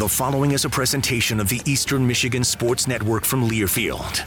The following is a presentation of the Eastern Michigan Sports Network from Learfield.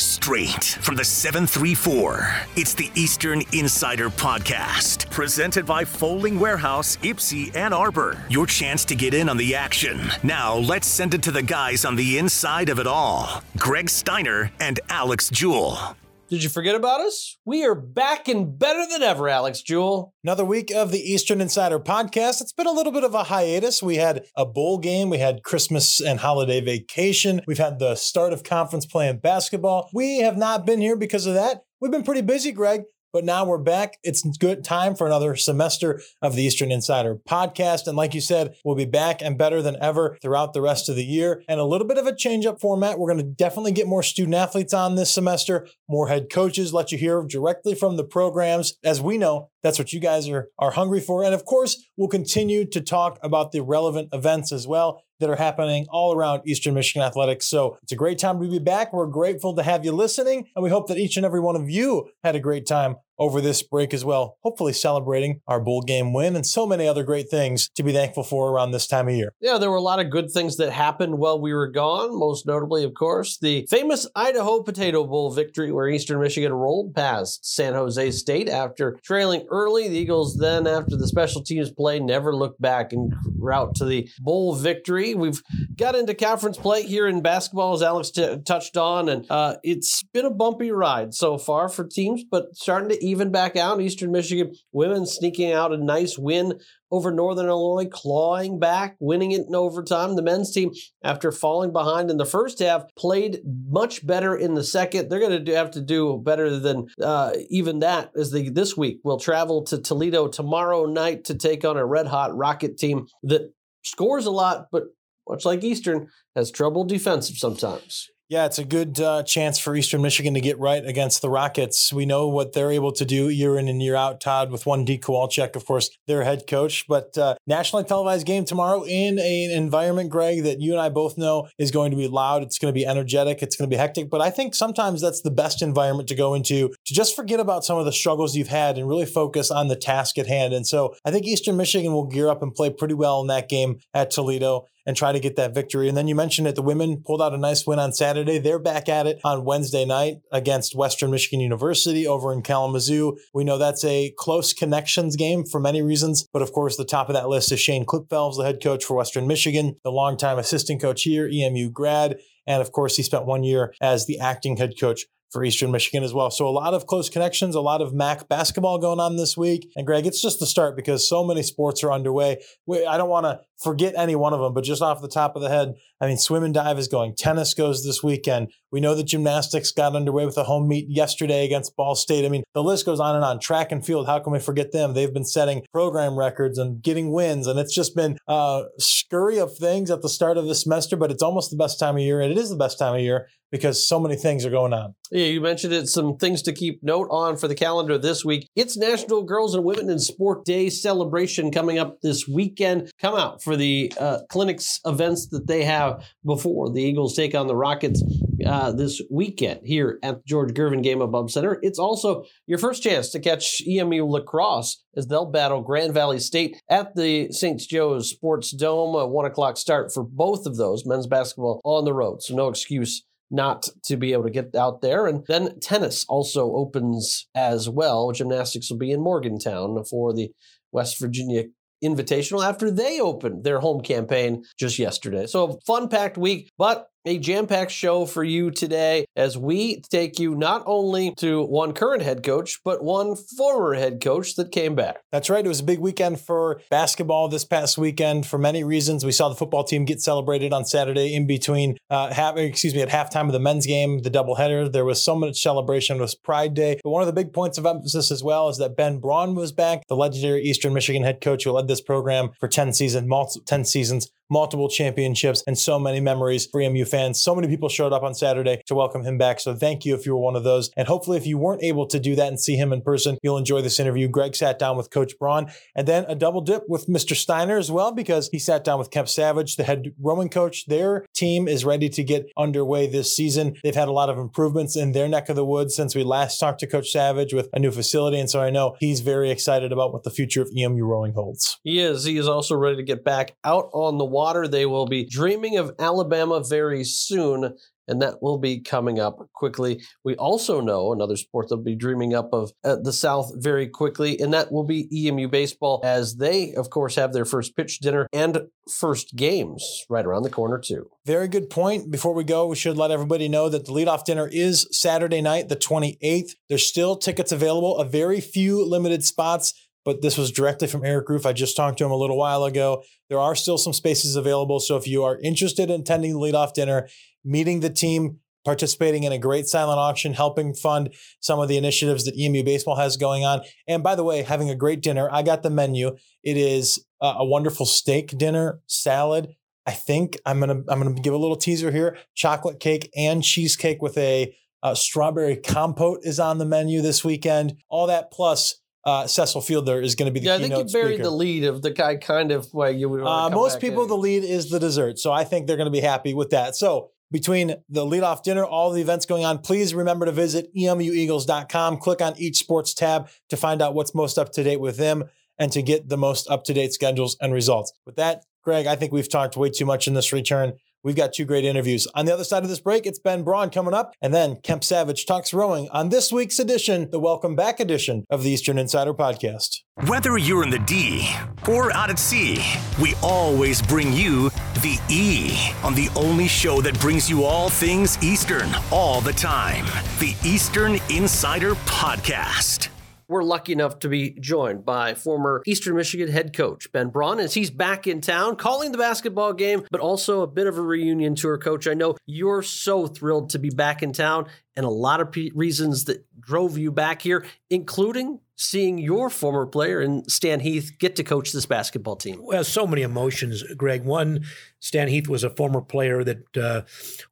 Straight from the 734, it's the Eastern Insider Podcast, presented by Folding Warehouse, Ypsi, Ann Arbor. Your chance to get in on the action. Now, let's send it to the guys on the inside of it all Greg Steiner and Alex Jewell. Did you forget about us? We are back and better than ever, Alex Jewell. Another week of the Eastern Insider podcast. It's been a little bit of a hiatus. We had a bowl game, we had Christmas and holiday vacation, we've had the start of conference play in basketball. We have not been here because of that. We've been pretty busy, Greg. But now we're back. It's good time for another semester of the Eastern Insider podcast. And like you said, we'll be back and better than ever throughout the rest of the year. And a little bit of a change up format. We're going to definitely get more student athletes on this semester, more head coaches, let you hear directly from the programs. As we know, that's what you guys are, are hungry for. And of course, we'll continue to talk about the relevant events as well that are happening all around Eastern Michigan athletics. So it's a great time to be back. We're grateful to have you listening, and we hope that each and every one of you had a great time over this break as well, hopefully celebrating our bowl game win and so many other great things to be thankful for around this time of year. Yeah, there were a lot of good things that happened while we were gone, most notably, of course, the famous Idaho Potato Bowl victory where Eastern Michigan rolled past San Jose State after trailing early. The Eagles then, after the special teams play, never looked back and route to the bowl victory. We've got into conference play here in basketball, as Alex t- touched on, and uh, it's been a bumpy ride so far for teams, but starting to even back out. Eastern Michigan women sneaking out a nice win over Northern Illinois, clawing back, winning it in overtime. The men's team, after falling behind in the first half, played much better in the second. They're going to have to do better than uh, even that as they this week will travel to Toledo tomorrow night to take on a red hot Rocket team that scores a lot, but much like Eastern, has trouble defensive sometimes. Yeah, it's a good uh, chance for Eastern Michigan to get right against the Rockets. We know what they're able to do year in and year out, Tod, with one D. Kowalczyk, of course, their head coach. But uh, nationally televised game tomorrow in an environment, Greg, that you and I both know is going to be loud. It's going to be energetic. It's going to be hectic. But I think sometimes that's the best environment to go into to just forget about some of the struggles you've had and really focus on the task at hand. And so I think Eastern Michigan will gear up and play pretty well in that game at Toledo and try to get that victory. And then you mentioned it, the women pulled out a nice win on Saturday. They're back at it on Wednesday night against Western Michigan University over in Kalamazoo. We know that's a close connections game for many reasons, but of course, the top of that list is Shane Clipfell, the head coach for Western Michigan, the longtime assistant coach here, EMU grad. And of course, he spent one year as the acting head coach for Eastern Michigan as well. So a lot of close connections, a lot of MAC basketball going on this week. And Greg, it's just the start because so many sports are underway. I don't want to forget any one of them, but just off the top of the head, I mean, swim and dive is going. Tennis goes this weekend. We know that gymnastics got underway with a home meet yesterday against Ball State. I mean, the list goes on and on. Track and field, how can we forget them? They've been setting program records and getting wins, and it's just been a scurry of things at the start of the semester, but it's almost the best time of year, and it is the best time of year because so many things are going on. Yeah, you mentioned it. Some things to keep note on for the calendar this week. It's National Girls and Women in Sport Day celebration coming up this weekend. Come out for the uh, clinics events that they have before the Eagles take on the Rockets uh, this weekend here at the George Gervin GameAbove Center. It's also your first chance to catch EMU lacrosse as they'll battle Grand Valley State at the St. Joe's Sports Dome. A one o'clock start for both of those men's basketball on the road, so no excuse not to be able to get out there. And then tennis also opens as well. Gymnastics will be in Morgantown for the West Virginia Invitational after they opened their home campaign just yesterday. So, fun packed week, but a jam packed show for you today as we take you not only to one current head coach, but one former head coach that came back. That's right. It was a big weekend for basketball this past weekend for many reasons. We saw the football team get celebrated on Saturday in between, uh, half, excuse me, at halftime of the men's game, the doubleheader. There was so much celebration. It was Pride Day. But one of the big points of emphasis as well is that Ben Braun was back, the legendary Eastern Michigan head coach who led this program for 10 seasons, multi- 10 seasons, multiple championships, and so many memories for EMU fans. So many people showed up on Saturday to welcome him back. So thank you if you were one of those. And hopefully, if you weren't able to do that and see him in person, you'll enjoy this interview. Greg sat down with Coach Braun and then a double dip with Mr. Steiner as well, because he sat down with Kemp Savage, the head rowing coach. Their team is ready to get underway this season. They've had a lot of improvements in their neck of the woods since we last talked to Coach Savage with a new facility. And so I know he's very excited about what the future of EMU rowing holds. He is. He is also ready to get back out on the water. They will be dreaming of Alabama very soon and that will be coming up quickly. We also know another sport that'll be dreaming up of uh, the South very quickly, and that will be EMU baseball, as they, of course, have their first pitch dinner and first games right around the corner, too. Very good point. Before we go, we should let everybody know that the leadoff dinner is Saturday night, the 28th. There's still tickets available, a very few limited spots but this was directly from Eric Roof. I just talked to him a little while ago. There are still some spaces available. So if you are interested in attending the leadoff dinner, meeting the team, participating in a great silent auction, helping fund some of the initiatives that EMU baseball has going on. And by the way, having a great dinner. I got the menu. It is a wonderful steak dinner, salad. I think I'm gonna I'm gonna give a little teaser here: chocolate cake and cheesecake with a, a strawberry compote is on the menu this weekend. All that plus uh, Cecil Fielder is going to be the yeah, I think you buried speaker. the lead of the guy kind of way you would. Uh, most people, in. the lead is the dessert, so I think they're going to be happy with that. So between the leadoff dinner, all the events going on, please remember to visit emueagles.com. Click on each sports tab to find out what's most up to date with them and to get the most up to date schedules and results. With that, Greg, I think we've talked way too much in this return. We've got two great interviews. On the other side of this break, it's Ben Braun coming up, and then Kemp Savage talks rowing on this week's edition, the Welcome Back edition of the Eastern Insider Podcast. Whether you're in the D or out at sea, we always bring you the E on the only show that brings you all things Eastern all the time the Eastern Insider Podcast. We're lucky enough to be joined by former Eastern Michigan head coach Ben Braun as he's back in town calling the basketball game, but also a bit of a reunion tour. Coach, I know you're so thrilled to be back in town and a lot of reasons that drove you back here, including seeing your former player and Stan Heath get to coach this basketball team? Well, so many emotions, Greg. One, Stan Heath was a former player that uh,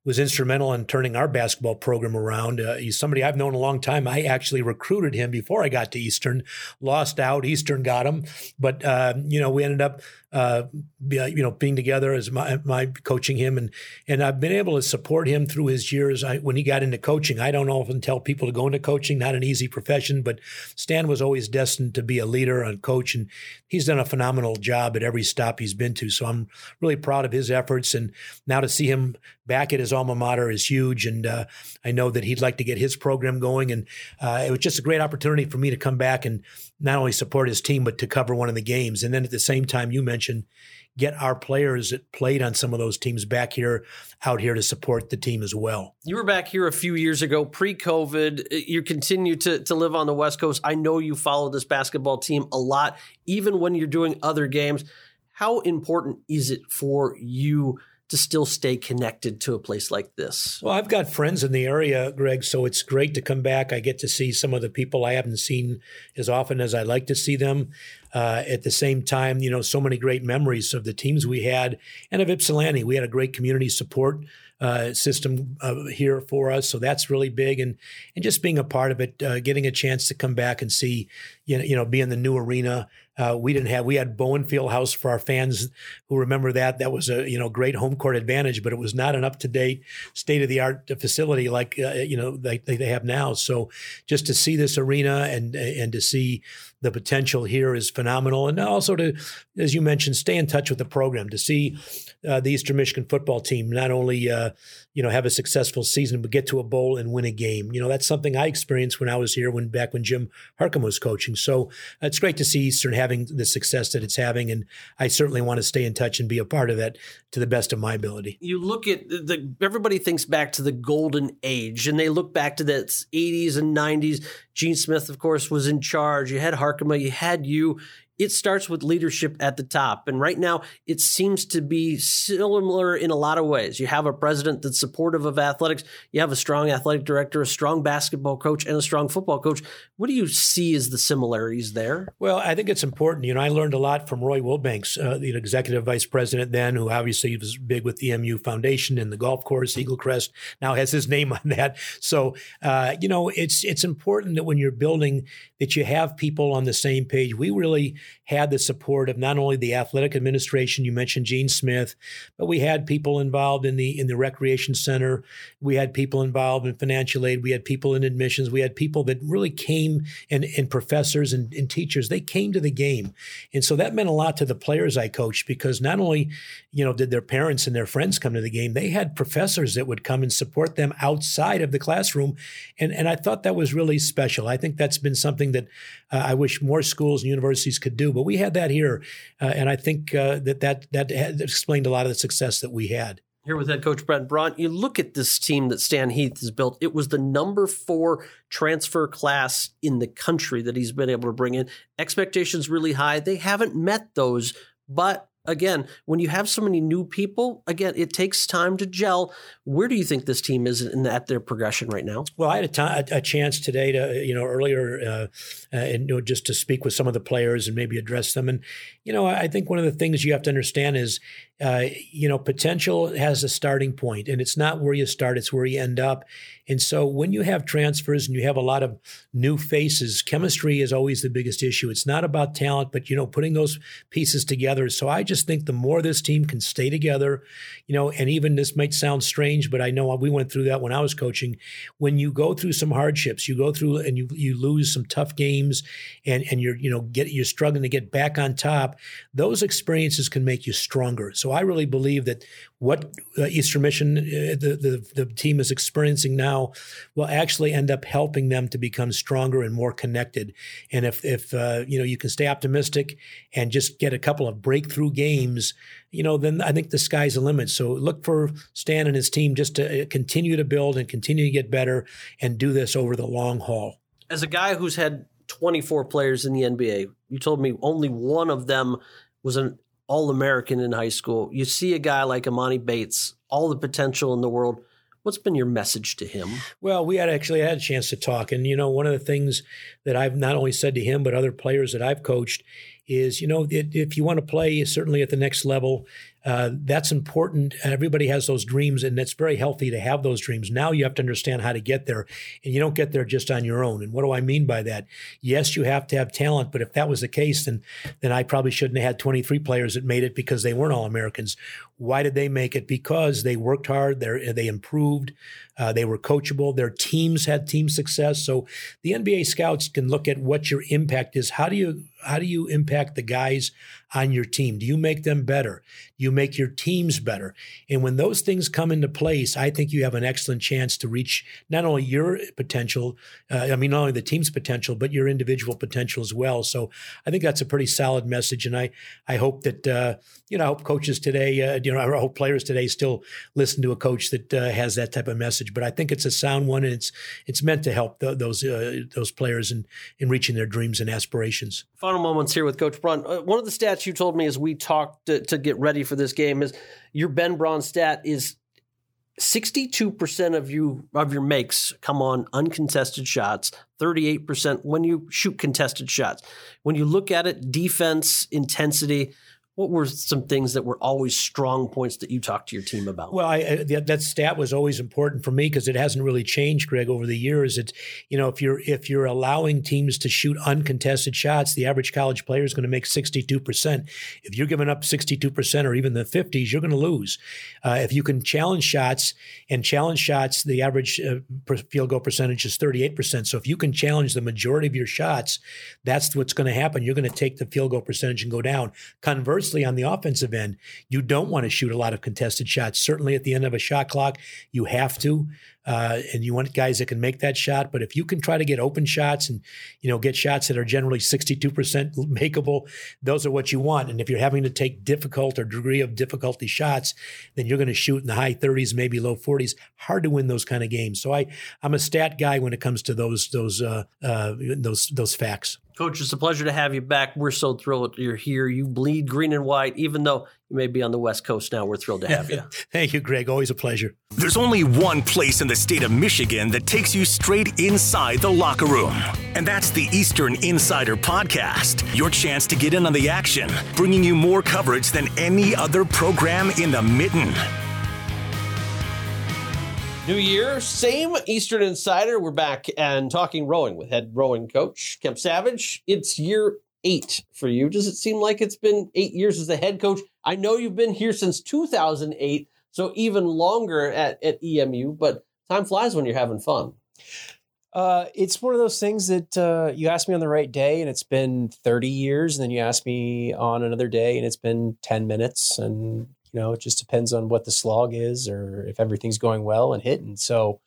was instrumental in turning our basketball program around. Uh, he's somebody I've known a long time. I actually recruited him before I got to Eastern. Lost out. Eastern got him, but uh, you know we ended up uh, you know, being together as my, my coaching him, and and I've been able to support him through his years. I, when he got into coaching, I don't often tell people to go into coaching, not an easy profession, but Stan was always destined to be a leader and coach, and he's done a phenomenal job at every stop he's been to. So I'm really proud of his efforts, and now to see him back at his alma mater is huge, and uh, I know that he'd like to get his program going, and uh, it was just a great opportunity for me to come back and not only support his team, but to cover one of the games, and then at the same time, you mentioned get our players that played on some of those teams back here, out here to support the team as well. You were back here a few years ago, pre COVID. Uh, you continue to, to live on the West Coast. I know you follow this basketball team a lot, even when you're doing other games. How important is it for you? To still stay connected to a place like this? Well, I've got friends in the area, Greg, so it's great to come back. I get to see some of the people I haven't seen as often as I like to see them. Uh, at the same time, you know, so many great memories of the teams we had and of Ypsilanti. We had a great community support uh, system uh, here for us, so that's really big. And and just being a part of it, uh, getting a chance to come back and see, you know, you know, be in the new arena uh, we didn't have we had Bowen Field House for our fans who remember that. That was a you know great home court advantage, but it was not an up to date, state of the art facility like uh, you know they, they have now. So just to see this arena and and to see the potential here is phenomenal, and also to, as you mentioned, stay in touch with the program to see uh, the Eastern Michigan football team not only uh, you know have a successful season but get to a bowl and win a game. You know that's something I experienced when I was here when back when Jim Harkema was coaching. So it's great to see Eastern having the success that it's having. And I certainly want to stay in touch and be a part of that to the best of my ability. You look at the, everybody thinks back to the golden age and they look back to the 80s and 90s. Gene Smith, of course, was in charge. You had Harkema, you had you. It starts with leadership at the top. And right now, it seems to be similar in a lot of ways. You have a president that's supportive of athletics, you have a strong athletic director, a strong basketball coach, and a strong football coach. What do you see as the similarities there? Well, I think it's important. You know, I learned a lot from Roy Wilbanks, uh, the executive vice president then, who obviously was big with the MU Foundation and the golf course, Eagle Crest, now has his name on that. So, uh, you know, it's it's important that when you're building that you have people on the same page. We really had the support of not only the athletic administration, you mentioned Gene Smith, but we had people involved in the in the recreation center. We had people involved in financial aid. We had people in admissions. We had people that really came and, and professors and, and teachers, they came to the game. And so that meant a lot to the players I coached because not only, you know, did their parents and their friends come to the game, they had professors that would come and support them outside of the classroom. And, and I thought that was really special. I think that's been something that uh, I wish more schools and universities could do. But we had that here, uh, and I think uh, that that that explained a lot of the success that we had. Here with head coach Ben Braun, you look at this team that Stan Heath has built. It was the number four transfer class in the country that he's been able to bring in. Expectations really high. They haven't met those, but again, when you have so many new people, again, it takes time to gel. Where do you think this team is in at their progression right now? Well, I had a, chance today to, you know, earlier, uh, uh, and you know, just to speak with some of the players and maybe address them. And you know, I think one of the things you have to understand is, uh, you know, potential has a starting point, and it's not where you start; it's where you end up. And so, when you have transfers and you have a lot of new faces, chemistry is always the biggest issue. It's not about talent, but you know, putting those pieces together. So, I just think the more this team can stay together, you know, and even this might sound strange, but I know we went through that when I was coaching. When you go through some hardships, you go through and you you lose some tough games, and and you're you know get you're struggling to get back on top. Those experiences can make you stronger. So, I really believe that what uh, Eastern Mission, uh, the, the the team is experiencing now, will actually end up helping them to become stronger and more connected. And if if uh, you know you can stay optimistic and just get a couple of breakthrough games you know, then I think the sky's the limit. So look for Stan and his team just to uh, continue to build and continue to get better and do this over the long haul. As a guy who's had 24 players in the NBA, you told me only one of them was an All American in high school. You see a guy like Emoni Bates, all the potential in the world. What's been your message to him? Well, we had actually had a chance to talk. And, you know, one of the things that I've not only said to him, but other players that I've coached is, you know, if you want to play certainly at the next level, uh, that's important. Everybody has those dreams, and it's very healthy to have those dreams. Now you have to understand how to get there, and you don't get there just on your own. And what do I mean by that? Yes, you have to have talent, but if that was the case, then then I probably shouldn't have had 23 players that made it because they weren't all Americans. Why did they make it? Because they worked hard. They improved. Uh, they were coachable. Their teams had team success. So the NBA scouts can look at what your impact is. How do you how do you impact the guys on your team? Do you make them better? Do you make your teams better? And when those things come into place, I think you have an excellent chance to reach not only your potential, uh, I mean, not only the team's potential, but your individual potential as well. So I think that's a pretty solid message. And I, I hope that, uh, you know, I hope coaches today, uh, you know, I hope players today still listen to a coach that uh, has that type of message. But I think it's a sound one and it's, it's meant to help those, uh, those players in, in reaching their dreams and aspirations. Final moments here with Coach Braun. Uh, one of the stats stats you told me as we talked to, to get ready for this game is your Ben Braun stat is 62% of you of your makes come on uncontested shots 38% when you shoot contested shots when you look at it defense intensity what were some things that were always strong points that you talked to your team about? Well, I, that, that stat was always important for me because it hasn't really changed, Greg, over the years. It's you know if you're if you're allowing teams to shoot uncontested shots, the average college player is going to make 62 percent. If you're giving up 62 percent or even the 50s, you're going to lose. Uh, if you can challenge shots and challenge shots, the average uh, field goal percentage is 38 percent. So if you can challenge the majority of your shots, that's what's going to happen. You're going to take the field goal percentage and go down. Conversely On the offensive end, you don't want to shoot a lot of contested shots. Certainly at the end of a shot clock, you have to. Uh, and you want guys that can make that shot. But if you can try to get open shots and you know get shots that are generally 62% makeable, those are what you want. And if you're having to take difficult or degree of difficulty shots, then you're going to shoot in the high 30s, maybe low 40s. Hard to win those kind of games. So I I'm a stat guy when it comes to those those uh, uh, those those facts. Coach, it's a pleasure to have you back. We're so thrilled you're here. You bleed green and white, even though you may be on the West Coast now. We're thrilled to have you. Thank you, Greg. Always a pleasure. There's only one place in the state of Michigan that takes you straight inside the locker room, and that's the Eastern Insider Podcast. Your chance to get in on the action, bringing you more coverage than any other program in the mitten. New year, same Eastern Insider. We're back and talking rowing with head rowing coach Kemp Savage. It's year eight for you. Does it seem like it's been eight years as a head coach? I know you've been here since 2008, so even longer at, at EMU, but time flies when you're having fun. Uh, it's one of those things that uh, you ask me on the right day and it's been 30 years, and then you ask me on another day and it's been 10 minutes. And you know, it just depends on what the slog is or if everything's going well and hitting. So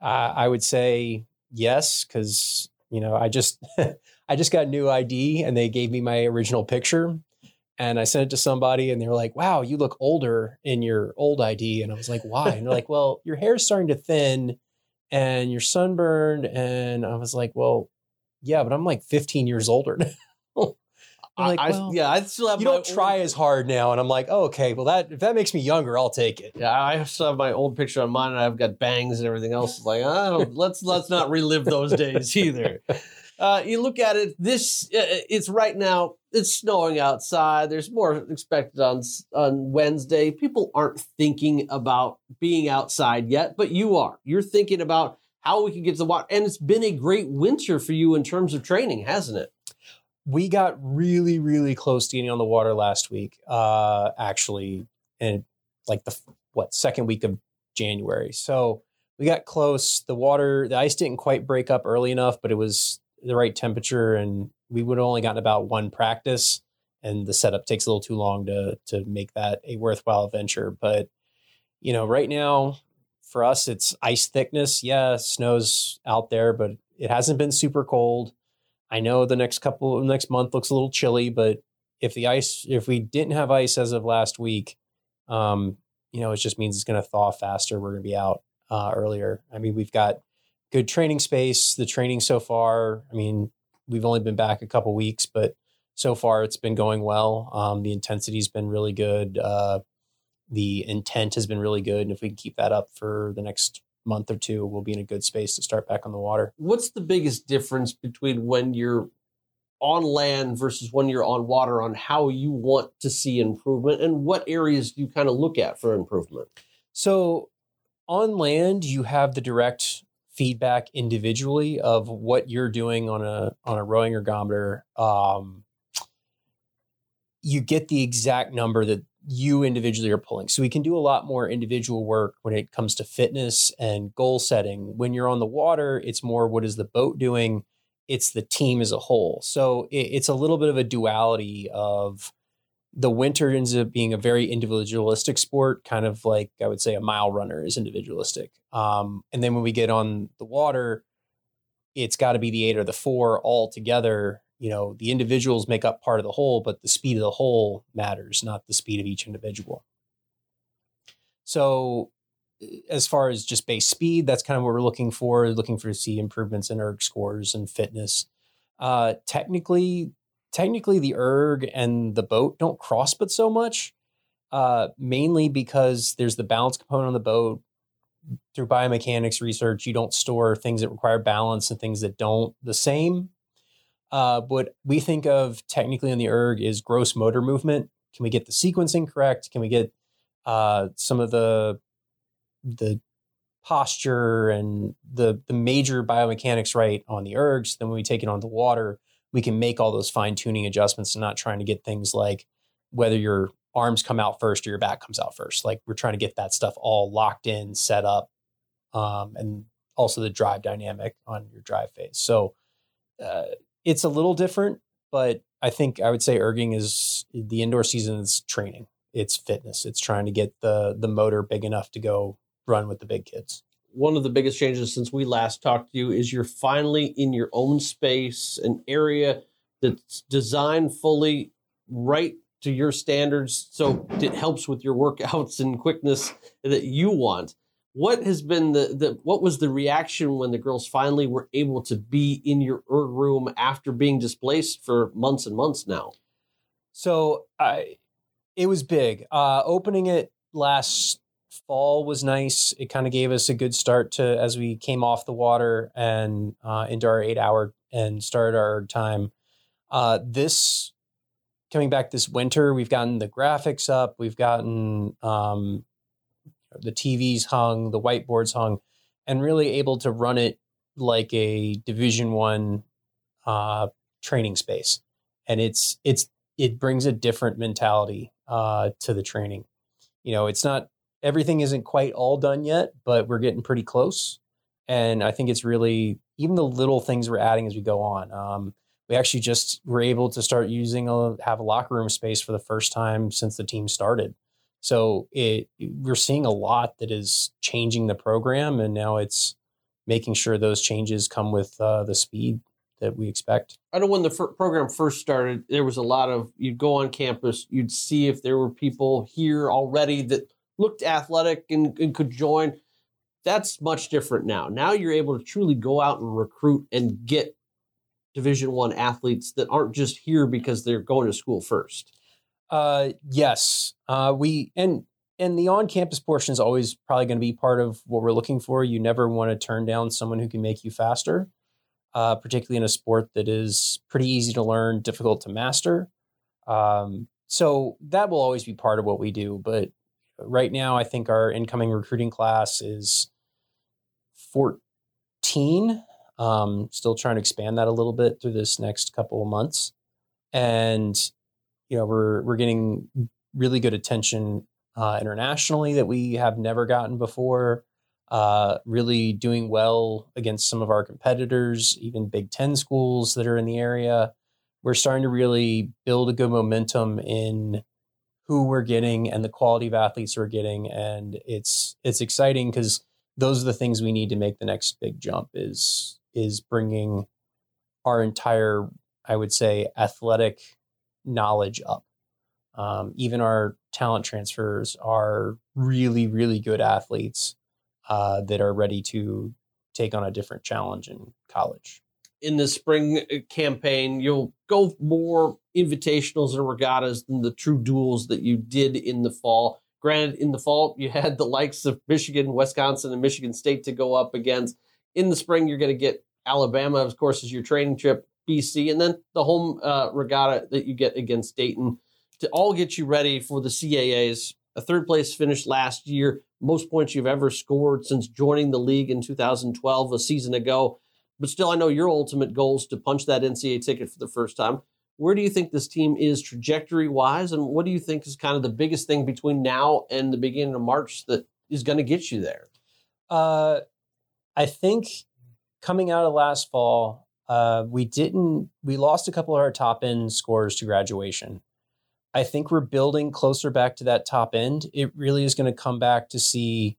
uh, I would say yes, because you know, I just I just got a new ID and they gave me my original picture. And I sent it to somebody and they were like, wow, you look older in your old ID. And I was like, why? And they're like, well, your hair's starting to thin and you're sunburned. And I was like, well, yeah, but I'm like 15 years older now. I'm like, I, well, yeah, I still have you don't try old- as hard now. And I'm like, oh, okay, well that if that makes me younger, I'll take it. Yeah, I still have my old picture on mine, and I've got bangs and everything else. It's like, don't, let's let's not relive those days either. Uh, you look at it. This uh, it's right now. It's snowing outside. There's more expected on on Wednesday. People aren't thinking about being outside yet, but you are. You're thinking about how we can get to the water, and it's been a great winter for you in terms of training, hasn't it? we got really really close to getting on the water last week uh actually and like the what second week of january so we got close the water the ice didn't quite break up early enough but it was the right temperature and we would have only gotten about one practice and the setup takes a little too long to to make that a worthwhile venture but you know right now for us it's ice thickness yeah snow's out there but it hasn't been super cold I know the next couple next month looks a little chilly, but if the ice if we didn't have ice as of last week, um, you know, it just means it's going to thaw faster. We're going to be out uh, earlier. I mean, we've got good training space. The training so far, I mean, we've only been back a couple weeks, but so far it's been going well. Um, the intensity's been really good. Uh, the intent has been really good, and if we can keep that up for the next month or two, we'll be in a good space to start back on the water. What's the biggest difference between when you're on land versus when you're on water on how you want to see improvement and what areas do you kind of look at for improvement? So on land, you have the direct feedback individually of what you're doing on a on a rowing ergometer. Um, you get the exact number that you individually are pulling. So we can do a lot more individual work when it comes to fitness and goal setting. When you're on the water, it's more what is the boat doing? It's the team as a whole. So it, it's a little bit of a duality of the winter ends up being a very individualistic sport, kind of like I would say a mile runner is individualistic. Um, and then when we get on the water, it's got to be the eight or the four all together. You know, the individuals make up part of the whole, but the speed of the whole matters, not the speed of each individual. So, as far as just base speed, that's kind of what we're looking for. Looking for to see improvements in erg scores and fitness. Uh, technically, technically the erg and the boat don't cross but so much uh, mainly because there's the balance component on the boat. Through biomechanics research you don't store things that require balance and things that don't the same. Uh, what we think of technically on the erg is gross motor movement. Can we get the sequencing correct? Can we get uh, some of the the posture and the the major biomechanics right on the ergs? Then when we take it on the water we can make all those fine tuning adjustments and not trying to get things like whether your arms come out first or your back comes out first. Like we're trying to get that stuff all locked in, set up, um, and also the drive dynamic on your drive phase. So uh, it's a little different, but I think I would say erging is the indoor season is training. It's fitness. It's trying to get the the motor big enough to go run with the big kids. One of the biggest changes since we last talked to you is you're finally in your own space, an area that's designed fully right to your standards, so it helps with your workouts and quickness that you want. What has been the, the what was the reaction when the girls finally were able to be in your room after being displaced for months and months now? So I, it was big. Uh, opening it last fall was nice. It kind of gave us a good start to as we came off the water and uh, into our eight hour and started our time. Uh, this coming back this winter, we've gotten the graphics up, we've gotten um, the TVs hung, the whiteboards hung, and really able to run it like a Division One uh, training space. And it's it's it brings a different mentality uh, to the training. You know, it's not everything isn't quite all done yet, but we're getting pretty close. And I think it's really even the little things we're adding as we go on. Um, we actually just were able to start using a have a locker room space for the first time since the team started. So it we're seeing a lot that is changing the program, and now it's making sure those changes come with uh, the speed that we expect. I know when the program first started, there was a lot of you'd go on campus, you'd see if there were people here already that looked athletic and, and could join. That's much different now. Now you're able to truly go out and recruit and get Division One athletes that aren't just here because they're going to school first. Uh, yes, uh, we and and the on-campus portion is always probably going to be part of what we're looking for. You never want to turn down someone who can make you faster, uh, particularly in a sport that is pretty easy to learn, difficult to master. Um, so that will always be part of what we do. But right now, I think our incoming recruiting class is 14. Um, still trying to expand that a little bit through this next couple of months. And you know we're we're getting really good attention uh, internationally that we have never gotten before. Uh, really doing well against some of our competitors, even Big Ten schools that are in the area. We're starting to really build a good momentum in who we're getting and the quality of athletes we're getting, and it's it's exciting because those are the things we need to make the next big jump. Is is bringing our entire, I would say, athletic knowledge up. Um, even our talent transfers are really, really good athletes uh, that are ready to take on a different challenge in college. In the spring uh, campaign, you'll go more invitationals and regattas than the true duels that you did in the fall. Granted, in the fall, you had the likes of Michigan, Wisconsin, and Michigan State to go up against. In the spring, you're going to get Alabama, of course, is your training trip. BC, and then the home uh, regatta that you get against Dayton to all get you ready for the CAAs. A third place finish last year, most points you've ever scored since joining the league in 2012, a season ago. But still, I know your ultimate goal is to punch that NCAA ticket for the first time. Where do you think this team is trajectory wise, and what do you think is kind of the biggest thing between now and the beginning of March that is going to get you there? Uh, I think coming out of last fall, uh, we didn't. We lost a couple of our top end scores to graduation. I think we're building closer back to that top end. It really is going to come back to see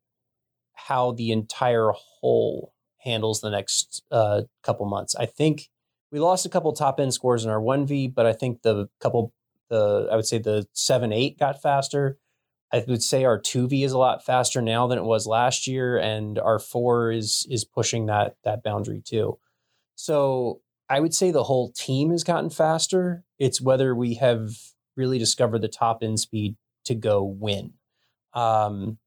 how the entire whole handles the next uh, couple months. I think we lost a couple top end scores in our one V, but I think the couple the I would say the seven eight got faster. I would say our two V is a lot faster now than it was last year, and our four is is pushing that that boundary too. So I would say the whole team has gotten faster. It's whether we have really discovered the top end speed to go win. Um,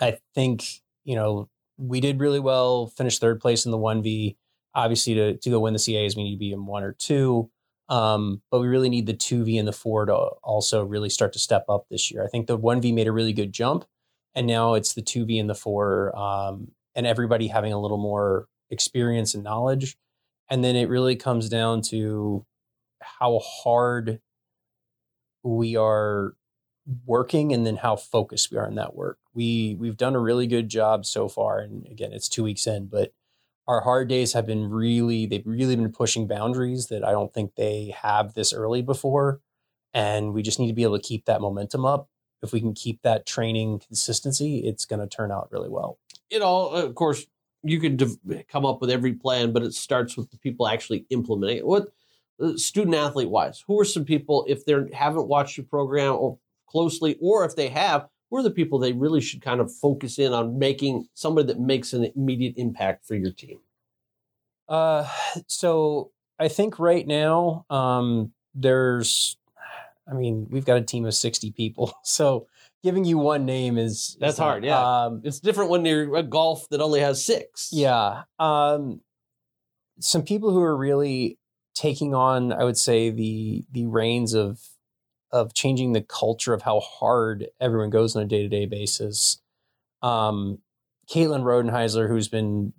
I think, you know, we did really well, finished third place in the 1V. Obviously, to, to go win the CAAs, we need to be in one or two. Um, but we really need the 2V and the 4 to also really start to step up this year. I think the 1V made a really good jump, and now it's the 2V and the 4, um, and everybody having a little more experience and knowledge. And then it really comes down to how hard we are working and then how focused we are in that work. We we've done a really good job so far and again it's 2 weeks in but our hard days have been really they've really been pushing boundaries that I don't think they have this early before and we just need to be able to keep that momentum up if we can keep that training consistency, it's going to turn out really well. It all, of course, you can de- come up with every plan, but it starts with the people actually implementing it. What uh, student athlete wise, who are some people if they haven't watched your program or closely, or if they have, who are the people they really should kind of focus in on making somebody that makes an immediate impact for your team? Uh, so I think right now, um, there's, I mean, we've got a team of 60 people. So giving you one name is, That's is hard, not- yeah. Um, It's different when you're a golf that only has six. yeah. Um, some people who are really taking on, I would say, the the reins of of changing the culture of how hard everyone goes on a day to day basis. Um, Caitlin Rodenheiser, who's been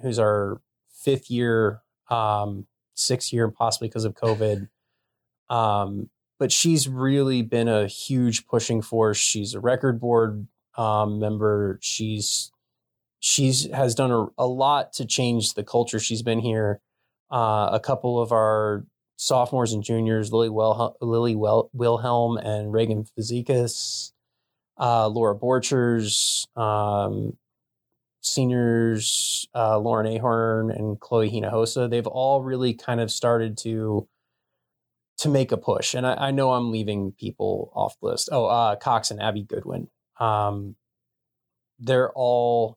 who's our fifth year, um, sixth year, possibly because of COVID. Um, but she's really been a huge pushing force. She's a record board um, member. She's she's has done a, a lot to change the culture. She's been here. Uh, a couple of our sophomores and juniors, Lily, Wel- Lily Wel- Wilhelm and Reagan Fazekas, uh, Laura Borchers, um, seniors, uh, Lauren Ahorn and Chloe Hinojosa. They've all really kind of started to to make a push. And I, I know I'm leaving people off the list. Oh, uh, Cox and Abby Goodwin. Um, they're all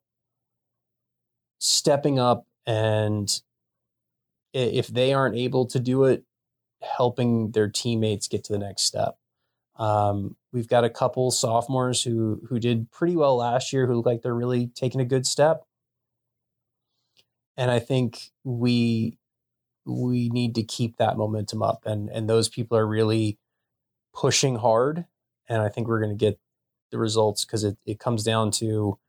stepping up and if they aren't able to do it, helping their teammates get to the next step. Um, we've got a couple sophomores who who did pretty well last year, who look like they're really taking a good step. And I think we we need to keep that momentum up, and and those people are really pushing hard. And I think we're going to get the results because it it comes down to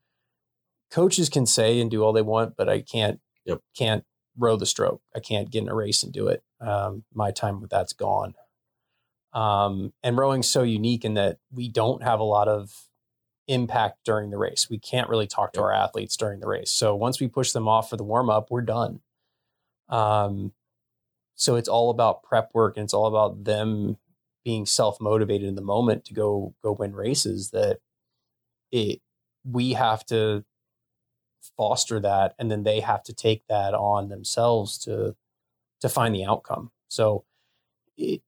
coaches can say and do all they want, but I can't Yep. can't row the stroke. I can't get in a race and do it. Um, my time with that's gone. Um, and rowing's so unique in that we don't have a lot of impact during the race. We can't really talk to our athletes during the race. So once we push them off for the warm up, we're done. Um, so it's all about prep work and it's all about them being self motivated in the moment to go go win races. That it we have to foster that and then they have to take that on themselves to to find the outcome so it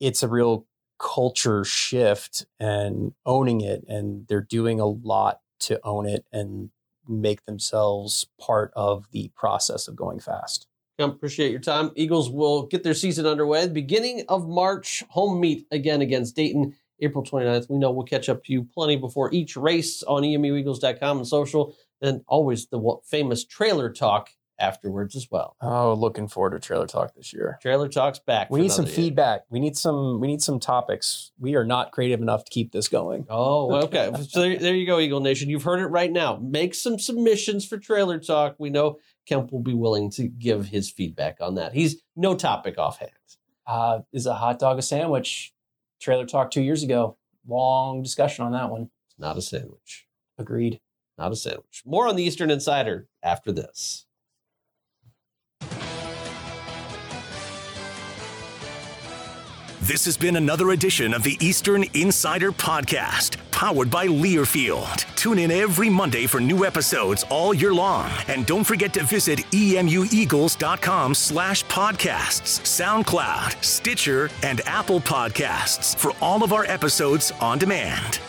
it's a real culture shift and owning it and they're doing a lot to own it and make themselves part of the process of going fast Kemp, appreciate your time. Eagles will get their season underway. Beginning of March, home meet again against Dayton, April 29th. We know we'll catch up to you plenty before each race on emueagles.com and social, and always the famous trailer talk afterwards as well. oh looking forward to trailer talk this year Trailer talk's back. we need some year. feedback we need some we need some topics we are not creative enough to keep this going Oh, okay. so there, there you go, Eagle Nation. You've heard it right now. Make some submissions for Trailer Talk. We know Kemp will be willing to give his feedback on that. He's no topic offhand. uh, is a hot dog a sandwich? Trailer talk two years ago. Long discussion on that one. It's not a sandwich. Agreed. Not a sandwich. More on the Eastern Insider after this. This has been another edition of the Eastern Insider Podcast, powered by Learfield. Tune in every Monday for new episodes all year long. And don't forget to visit emueagles.com slash podcasts, SoundCloud, Stitcher, and Apple Podcasts for all of our episodes on demand.